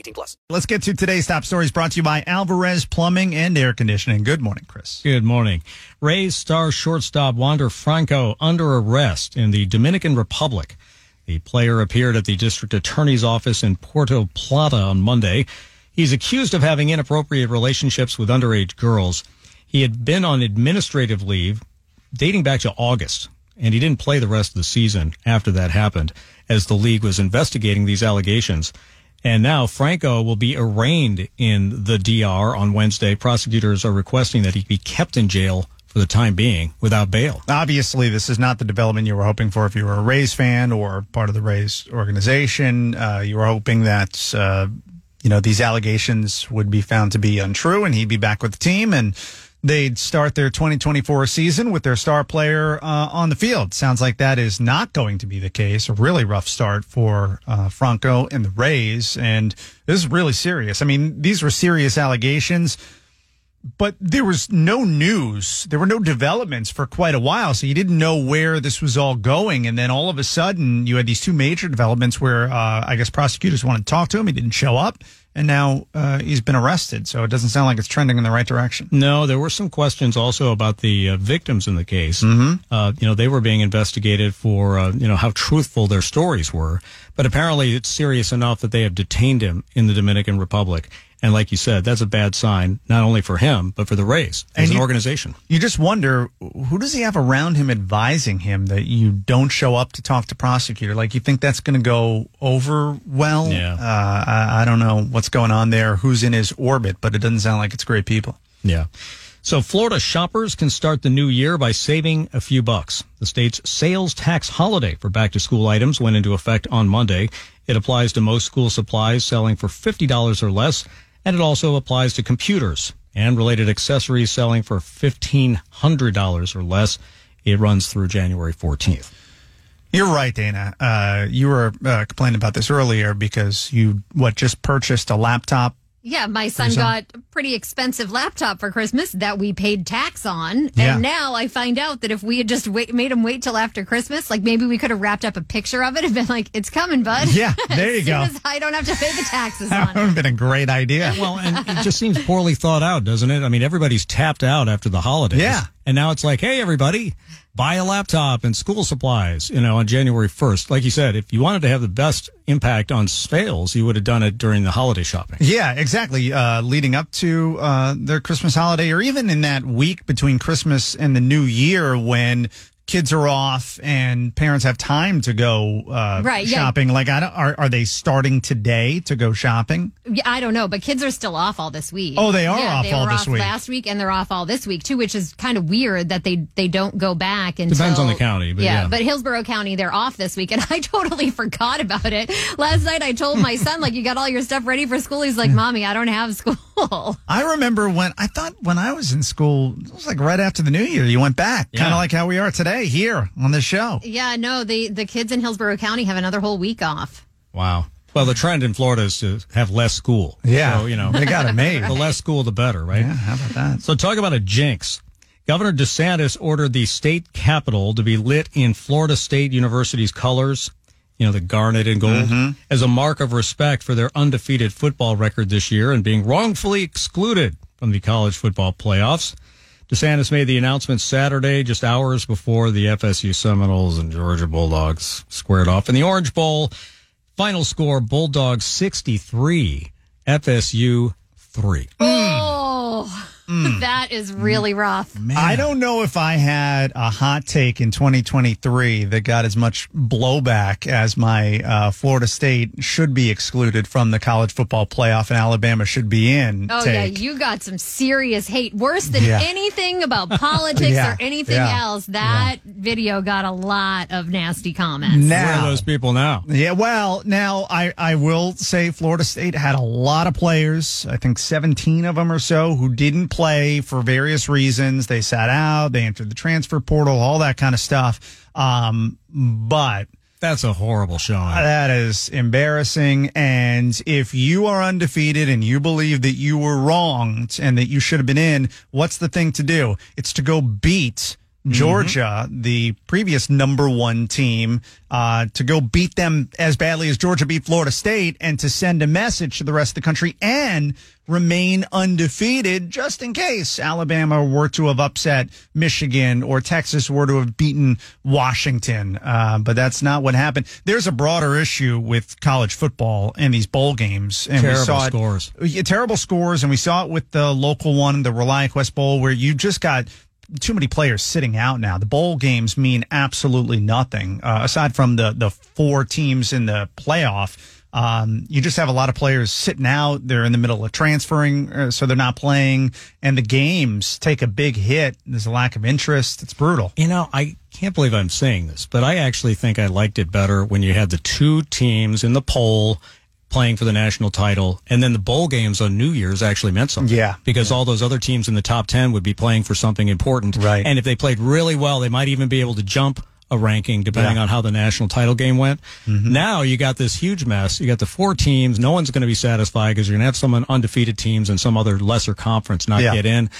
18 plus. Let's get to today's top stories brought to you by Alvarez Plumbing and Air Conditioning. Good morning, Chris. Good morning. Rays star shortstop Wander Franco under arrest in the Dominican Republic. The player appeared at the district attorney's office in Puerto Plata on Monday. He's accused of having inappropriate relationships with underage girls. He had been on administrative leave dating back to August, and he didn't play the rest of the season after that happened as the league was investigating these allegations. And now Franco will be arraigned in the DR on Wednesday. Prosecutors are requesting that he be kept in jail for the time being without bail. Obviously, this is not the development you were hoping for if you were a Rays fan or part of the Rays organization. Uh, you were hoping that, uh, you know, these allegations would be found to be untrue and he'd be back with the team and they'd start their 2024 season with their star player uh, on the field. Sounds like that is not going to be the case. A really rough start for uh, Franco and the Rays. And this is really serious. I mean, these were serious allegations but there was no news. There were no developments for quite a while. So you didn't know where this was all going. And then all of a sudden, you had these two major developments where uh, I guess prosecutors wanted to talk to him. He didn't show up. And now uh, he's been arrested. So it doesn't sound like it's trending in the right direction. No, there were some questions also about the uh, victims in the case. Mm-hmm. Uh, you know, they were being investigated for, uh, you know, how truthful their stories were. But apparently it's serious enough that they have detained him in the Dominican Republic. And like you said, that's a bad sign, not only for him, but for the Rays as And an you- organization. You just wonder who does he have around him advising him that you don't show up to talk to prosecutor? Like you think that's going to go over well? Yeah. Uh, I, I don't know what's going on there, who's in his orbit, but it doesn't sound like it's great people. Yeah. So Florida shoppers can start the new year by saving a few bucks. The state's sales tax holiday for back to school items went into effect on Monday. It applies to most school supplies selling for $50 or less, and it also applies to computers and related accessories selling for $1,500 or less. It runs through January 14th. You're right, Dana. Uh, you were uh, complaining about this earlier because you what just purchased a laptop. Yeah, my son son? got a pretty expensive laptop for Christmas that we paid tax on. Yeah. And now I find out that if we had just wait, made him wait till after Christmas, like maybe we could have wrapped up a picture of it and been like, it's coming, bud. Yeah, there you as go. Soon as I don't have to pay the taxes That would it. have been a great idea. Well, and it just seems poorly thought out, doesn't it? I mean, everybody's tapped out after the holidays. Yeah. And now it's like, hey, everybody, buy a laptop and school supplies, you know, on January 1st. Like you said, if you wanted to have the best impact on sales, you would have done it during the holiday shopping. Yeah, exactly. Uh, leading up to uh, their Christmas holiday, or even in that week between Christmas and the New Year, when kids are off and parents have time to go uh, Right, yeah. shopping. Like, I don't, are are they starting today to go shopping? Yeah, I don't know, but kids are still off all this week. Oh, they are yeah, off they all were this off week. last week, and they're off all this week too, which is kind of weird that they they don't go back until Depends on the county, but yeah. but Hillsborough County they're off this week, and I totally forgot about it. Last night I told my son like, "You got all your stuff ready for school?" He's like, "Mommy, I don't have school." I remember when I thought when I was in school, it was like right after the New Year, you went back, kind of like how we are today here on the show. yeah, no, the the kids in Hillsborough County have another whole week off. Wow. Well, the trend in Florida is to have less school. So, you know, they got it made. the less school, the better, right? Yeah, how about that? So talk about a jinx. Governor DeSantis ordered the state capitol to be lit in Florida State University's colors, you know, the garnet and gold, mm-hmm. as a mark of respect for their undefeated football record this year and being wrongfully excluded from the college football playoffs. DeSantis made the announcement Saturday, just hours before the FSU Seminoles and Georgia Bulldogs squared off in the Orange Bowl. Final score Bulldogs 63, FSU 3. Oh, that is really rough. I don't know if I had a hot take in 2023 that got as much blowback as my uh, Florida State should be excluded from the college football playoff and Alabama should be in. Oh take. yeah, you got some serious hate, worse than Yeah. anything about politics Yeah, or anything yeah, else. That video got a lot of nasty comments. Now- Where are those people now? Yeah, well, now I, I will say Florida State had a lot of players, I think 17 of them or so, who didn't play for various reasons. They sat out, they entered the transfer portal, all that kind of stuff. Um, but That's a horrible showing. that is embarrassing. And if you are undefeated and you believe that you were wronged and that you should have been in, what's the thing to do? It's to go beat Georgia, the previous number one team, uh, to go beat them as badly as Georgia beat Florida State and to send a message to the rest of the country and remain undefeated just in case Alabama were to have upset Michigan or Texas were to have beaten Washington. Uh, but that's not what happened. There's a broader issue with college football and these bowl games. And Terrible we saw it- scores. yeah, terrible scores, and we saw it with the local one, the ReliaQuest Bowl, where you just got too many players sitting out now. The bowl games mean absolutely nothing uh, aside from the the four teams in the playoff. Um, you just have a lot of players sitting out. They're in the middle of transferring, uh, so they're not playing, and the games take a big hit. There's a lack of interest. It's brutal. You know, I can't believe I'm saying this, but I actually think I liked it better when you had the two teams in the poll playing for the national title, and then the bowl games on New Year's actually meant something. Yeah. Because all those other teams in the top 10 would be playing for something important. Right. And if they played really well, they might even be able to jump a ranking depending Yeah. on how the national title game went. Mm-hmm. Now you got this huge mess. You got the four teams. No one's going to be satisfied because you're going to have some undefeated teams and some other lesser conference not Yeah. get in.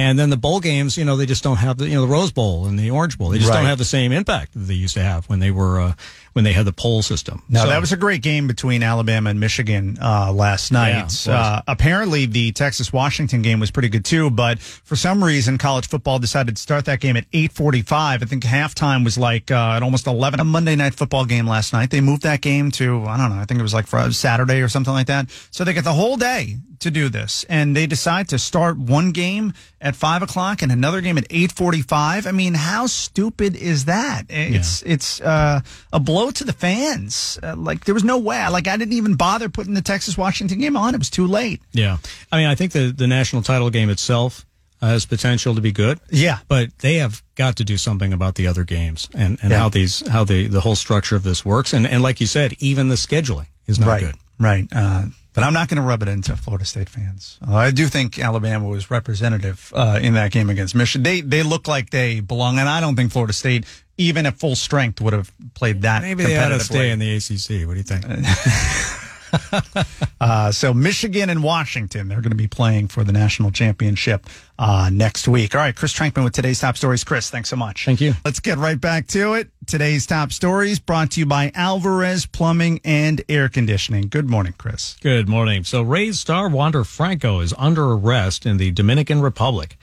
And then the bowl games, you know, they just don't have the, you know, the Rose Bowl and the Orange Bowl. They just Right. don't have the same impact that they used to have when they were, uh, when they had the poll system. No, So- that was a great game between Alabama and Michigan uh, last night. was. uh, apparently, the Texas Washington game was pretty good too, but for some reason, college football decided to start that game at eight forty-five. I think halftime was like uh, at almost eleven. A Monday night football game last night. They moved that game to I don't know. I think it was like Friday, Saturday or something like that. So they get the whole day to do this, and they decide to start one game at five o'clock and another game at eight forty-five. I mean, how stupid is that? It's it's uh, a blow to the fans. Uh, like there was no way. Like I didn't even bother putting the Texas Washington game on. It was too late. Yeah. I mean, I think the, the national title game itself uh, has potential to be good. Yeah. But they have got to do something about the other games and, and Yeah. how these, how the, the whole structure of this works. And, and like you said, even the scheduling is not right. good. Right. Uh, but I'm not going to rub it into Florida State fans. Uh, I do think Alabama was representative uh, in that game against Michigan. They they look like they belong, and I don't think Florida State, even at full strength, would have played that. Maybe they ought to stay in the ACC. What do you think? Uh, so Michigan and Washington, they're going to be playing for the national championship uh, next week. All right, Chris Trenkmann with today's top stories. Chris, thanks so much. Thank you. Let's get right back to it. Today's top stories brought to you by Alvarez Plumbing and Air Conditioning. Good morning, Chris. Good morning. So Rays star Wander Franco is under arrest in the Dominican Republic.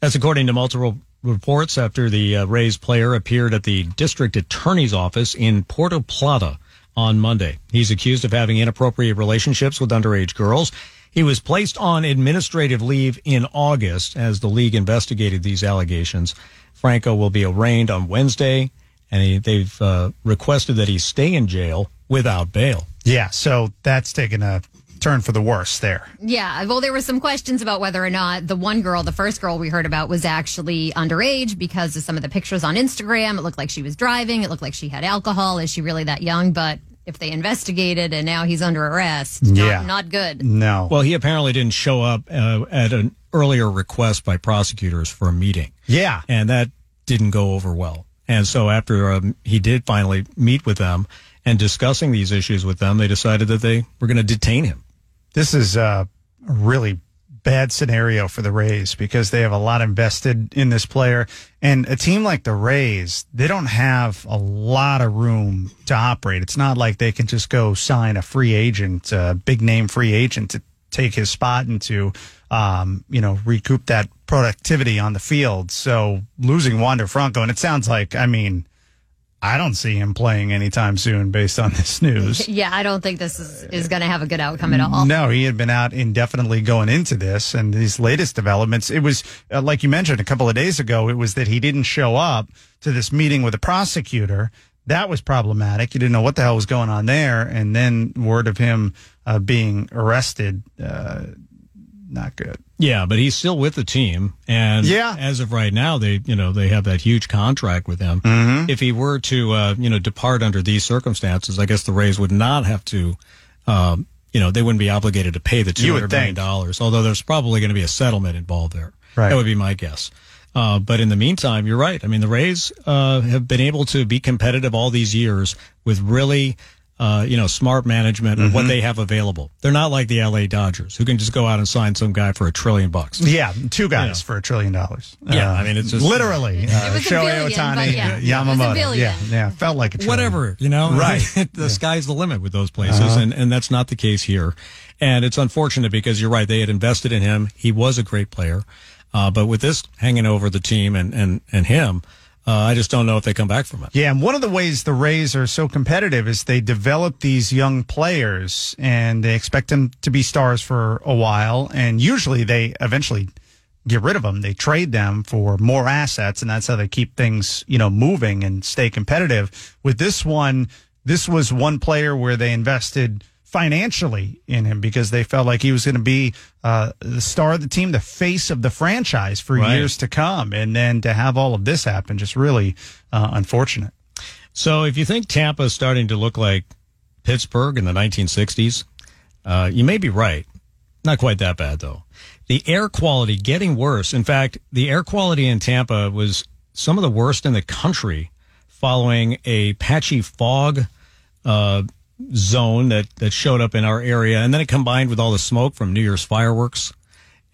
That's according to multiple reports after the uh, Rays player appeared at the district attorney's office in Puerto Plata on Monday. He's accused of having inappropriate relationships with underage girls. He was placed on administrative leave in August as the league investigated these allegations. Franco will be arraigned on Wednesday, and he, they've uh, requested that he stay in jail without bail. Yeah, so that's taken a turn for the worse there. Yeah, well, there were some questions about whether or not the one girl, the first girl we heard about, was actually underage because of some of the pictures on Instagram. It looked like she was driving. It looked like she had alcohol. Is she really that young? But if they investigated and now he's under arrest, not, Yeah. not good. No. Well, he apparently didn't show up uh, at an earlier request by prosecutors for a meeting, yeah. and that didn't go over well. And so, after um, he did finally meet with them and discussing these issues with them, they decided that they were going to detain him. This is uh, really bad scenario for the Rays because they have a lot invested in this player. And a team like the Rays, they don't have a lot of room to operate. It's not like they can just go sign a free agent, a big name free agent to take his spot and to, um, you know, recoup that productivity on the field. So losing Wander Franco, and it sounds like, I mean, I don't see him playing anytime soon based on this news. Yeah, I don't think this is, is going to have a good outcome at all. No, he had been out indefinitely going into this, and these latest developments. It was uh, like you mentioned a couple of days ago. It was that he didn't show up to this meeting with the prosecutor. That was problematic. You didn't know what the hell was going on there, and then word of him uh, being arrested. Uh, not good. Yeah, but he's still with the team, and Yeah. as of right now, they you know they have that huge contract with him. Mm-hmm. If he were to uh, you know depart under these circumstances, I guess the Rays would not have to. Um, you know, they wouldn't be obligated to pay the two hundred million dollars. Although there's probably going to be a settlement involved there. Right. That would be my guess. Uh, but in the meantime, you're right. I mean, the Rays uh, have been able to be competitive all these years with really, uh, you know, smart management of Mm-hmm. what they have available. They're not like the LA Dodgers, who can just go out and sign some guy for a trillion bucks. Yeah, two guys Yeah. for a trillion dollars. Yeah, I mean, it's just- literally It uh, was Shohei billion, Ohtani, but yeah. uh, It was a Yamamoto. Yeah, yeah, felt like a trillion. whatever, you know, Right. the sky's the limit with those places, and and that's not the case here. And it's unfortunate because you're right; they had invested in him. He was a great player, uh, but with this hanging over the team and and and him, uh, I just don't know if they come back from it. Yeah, and one of the ways the Rays are so competitive is they develop these young players and they expect them to be stars for a while, and usually they eventually get rid of them. They trade them for more assets, and that's how they keep things, you know, moving and stay competitive. With this one, this was one player where they invested financially in him because they felt like he was going to be uh, the star of the team, the face of the franchise for Right. years to come, and then to have all of this happen, just really uh, unfortunate. So if you think Tampa is starting to look like Pittsburgh in the 1960s, uh, you may be right. Not quite that bad though. The air quality getting worse. In fact, the air quality in Tampa was some of the worst in the country following a patchy fog uh, zone that, that showed up in our area. And then it combined with all the smoke from New Year's fireworks.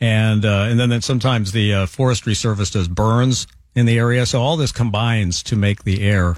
And, uh, and then, then sometimes the uh, Forestry Service does burns in the area. So all this combines to make the air,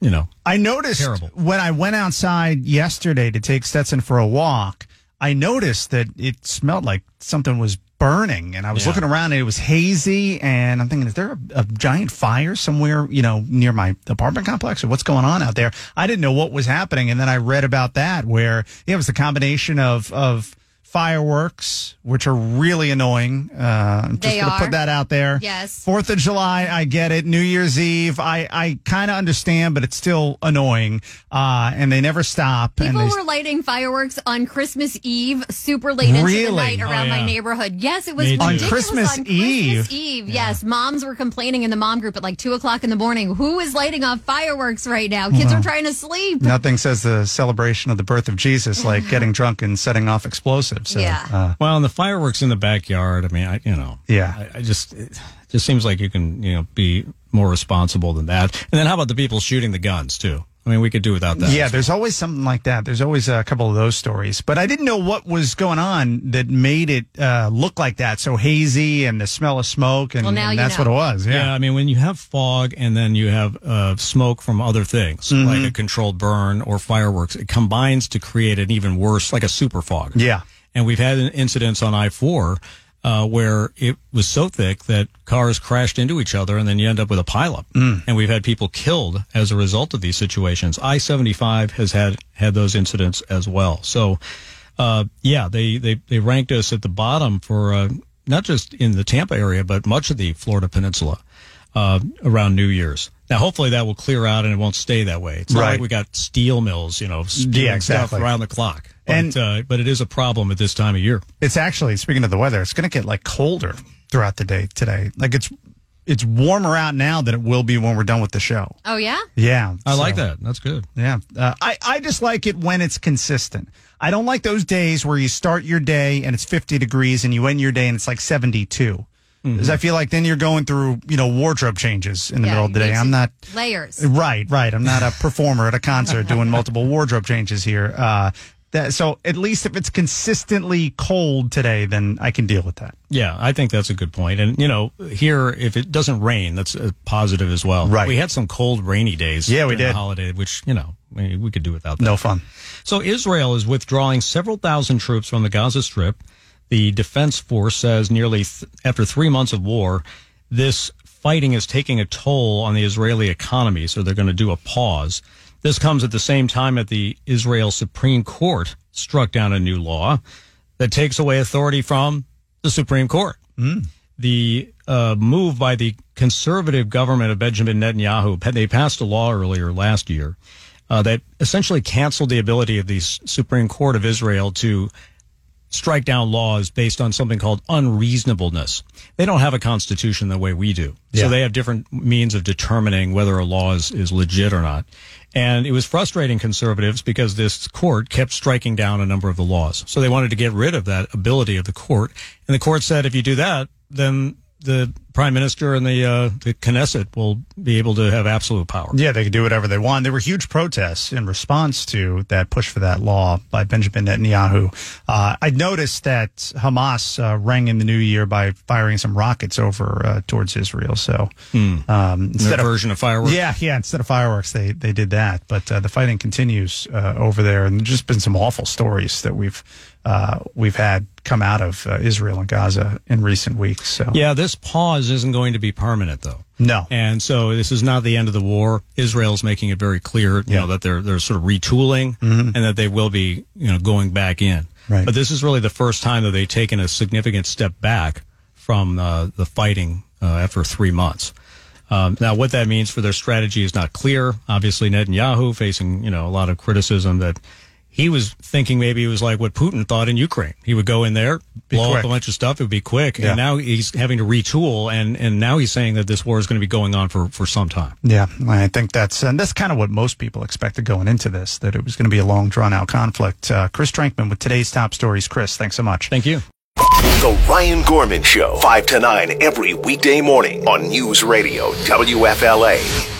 you know, I noticed Terrible. when I went outside yesterday to take Stetson for a walk, I noticed that it smelled like something was burning and I was Yeah. looking around and it was hazy and I'm thinking, is there a, a giant fire somewhere, you know, near my apartment complex or what's going on out there? I didn't know what was happening. And then I read about that where yeah, it was a combination of, of fireworks, which are really annoying. Uh, I'm just They going to are. put that out there. Yes. Fourth of July, I get it. New Year's Eve, I, I kind of understand, but it's still annoying. Uh, and they never stop. People and they, were lighting fireworks on Christmas Eve, super late into the night around Oh, my neighborhood. Yes, it was Me too. On ridiculous. Christmas on Eve? Christmas Eve, yes. Moms were complaining in the mom group at like two o'clock in the morning. Who is lighting off fireworks right now? Kids are trying to sleep. nothing says the celebration of the birth of Jesus like getting drunk and setting off explosives. So, Yeah. uh, Well, and the fireworks in the backyard. I mean, I you know, Yeah. I, I just it just seems like you can you know be more responsible than that. And then how about the people shooting the guns too? I mean, we could do without that. Yeah, there's always something like that. There's always a couple of those stories, but I didn't know what was going on that made it uh, look like that. So hazy and the smell of smoke, and, Well, now and you that's know. what it was. Yeah. Yeah, I mean, when you have fog and then you have uh, smoke from other things, Mm-hmm. like a controlled burn or fireworks, it combines to create an even worse, like a super fog. yeah. And we've had incidents on I 4 uh, where it was so thick that cars crashed into each other and then you end up with a pileup. Mm. And we've had people killed as a result of these situations. I 75 has had, had those incidents as well. So, uh, yeah, they, they, they ranked us at the bottom for, uh, not just in the Tampa area, but much of the Florida Peninsula, uh, around New Year's. Now, hopefully that will clear out and it won't stay that way. It's not Right. like we got steel mills, you know, Yeah, stuff around the clock. But, And- uh, but it is a problem at this time of year. It's actually speaking of the weather, it's going to get like colder throughout the day today. Like it's it's warmer out now than it will be when we're done with the show. Oh yeah? Yeah, I like that. That's good. Yeah, uh, I I just like it when it's consistent. I don't like those days where you start your day and it's 50 degrees and you end your day and it's like 72. Because I feel like then you're going through you know wardrobe changes in the Yeah, middle of the day. I'm not Layers. right, right. I'm not a performer at a concert doing multiple wardrobe changes here. Uh, that, so at least if it's consistently cold today, then I can deal with that. Yeah, I think that's a good point. And you know, here if it doesn't rain, that's a positive as well. Right. We had some cold, rainy days. Yeah, we during the did. holiday, which you know we, we could do without that. No fun. So Israel is withdrawing several thousand troops from the Gaza Strip. The Defense Force says nearly th- after three months of war, this fighting is taking a toll on the Israeli economy, so they're going to do a pause. This comes at the same time that the Israel Supreme Court struck down a new law that takes away authority from the Supreme Court. The uh, move by the conservative government of Benjamin Netanyahu, they passed a law earlier last year uh, that essentially canceled the ability of the Supreme Court of Israel to strike down laws based on something called unreasonableness. They don't have a constitution the way we do. Yeah. So they have different means of determining whether a law is, is legit or not. And it was frustrating conservatives because this court kept striking down a number of the laws. So they wanted to get rid of that ability of the court. And the court said, if you do that, then the prime minister and the, uh, the Knesset will be able to have absolute power. Yeah, they can do whatever they want. There were huge protests in response to that push for that law by Benjamin Netanyahu. Uh, I noticed that Hamas uh, rang in the new year by firing some rockets over uh, towards Israel. So um, Their instead of version of fireworks. yeah, yeah, instead of fireworks, they they did that. But uh, the fighting continues uh, over there, and there's just been some awful stories that we've uh, we've had come out of uh, Israel and Gaza in recent weeks. So Yeah, this pause isn't going to be permanent, though. no, And so this is not the end of the war. Israel's making it very clear, you Yeah. know, that they're they're sort of retooling and that they will be, you know, going back in. Right. But this is really the first time that they've taken a significant step back from uh, the fighting uh, after three months. Um, now, what that means for their strategy is not clear. Obviously, Netanyahu facing, you know, a lot of criticism that he was thinking maybe it was like what Putin thought in Ukraine. He would go in there, blow up a bunch of stuff. It would be quick. Yeah. And now he's having to retool. And, and now he's saying that this war is going to be going on for, for some time. Yeah, I think that's and that's kind of what most people expected going into this that it was going to be a long, drawn out conflict. Uh, Chris Trenkmann with today's top stories. Chris, thanks so much. Thank you. The Ryan Gorman Show, 5 to 9 every weekday morning on News Radio WFLA.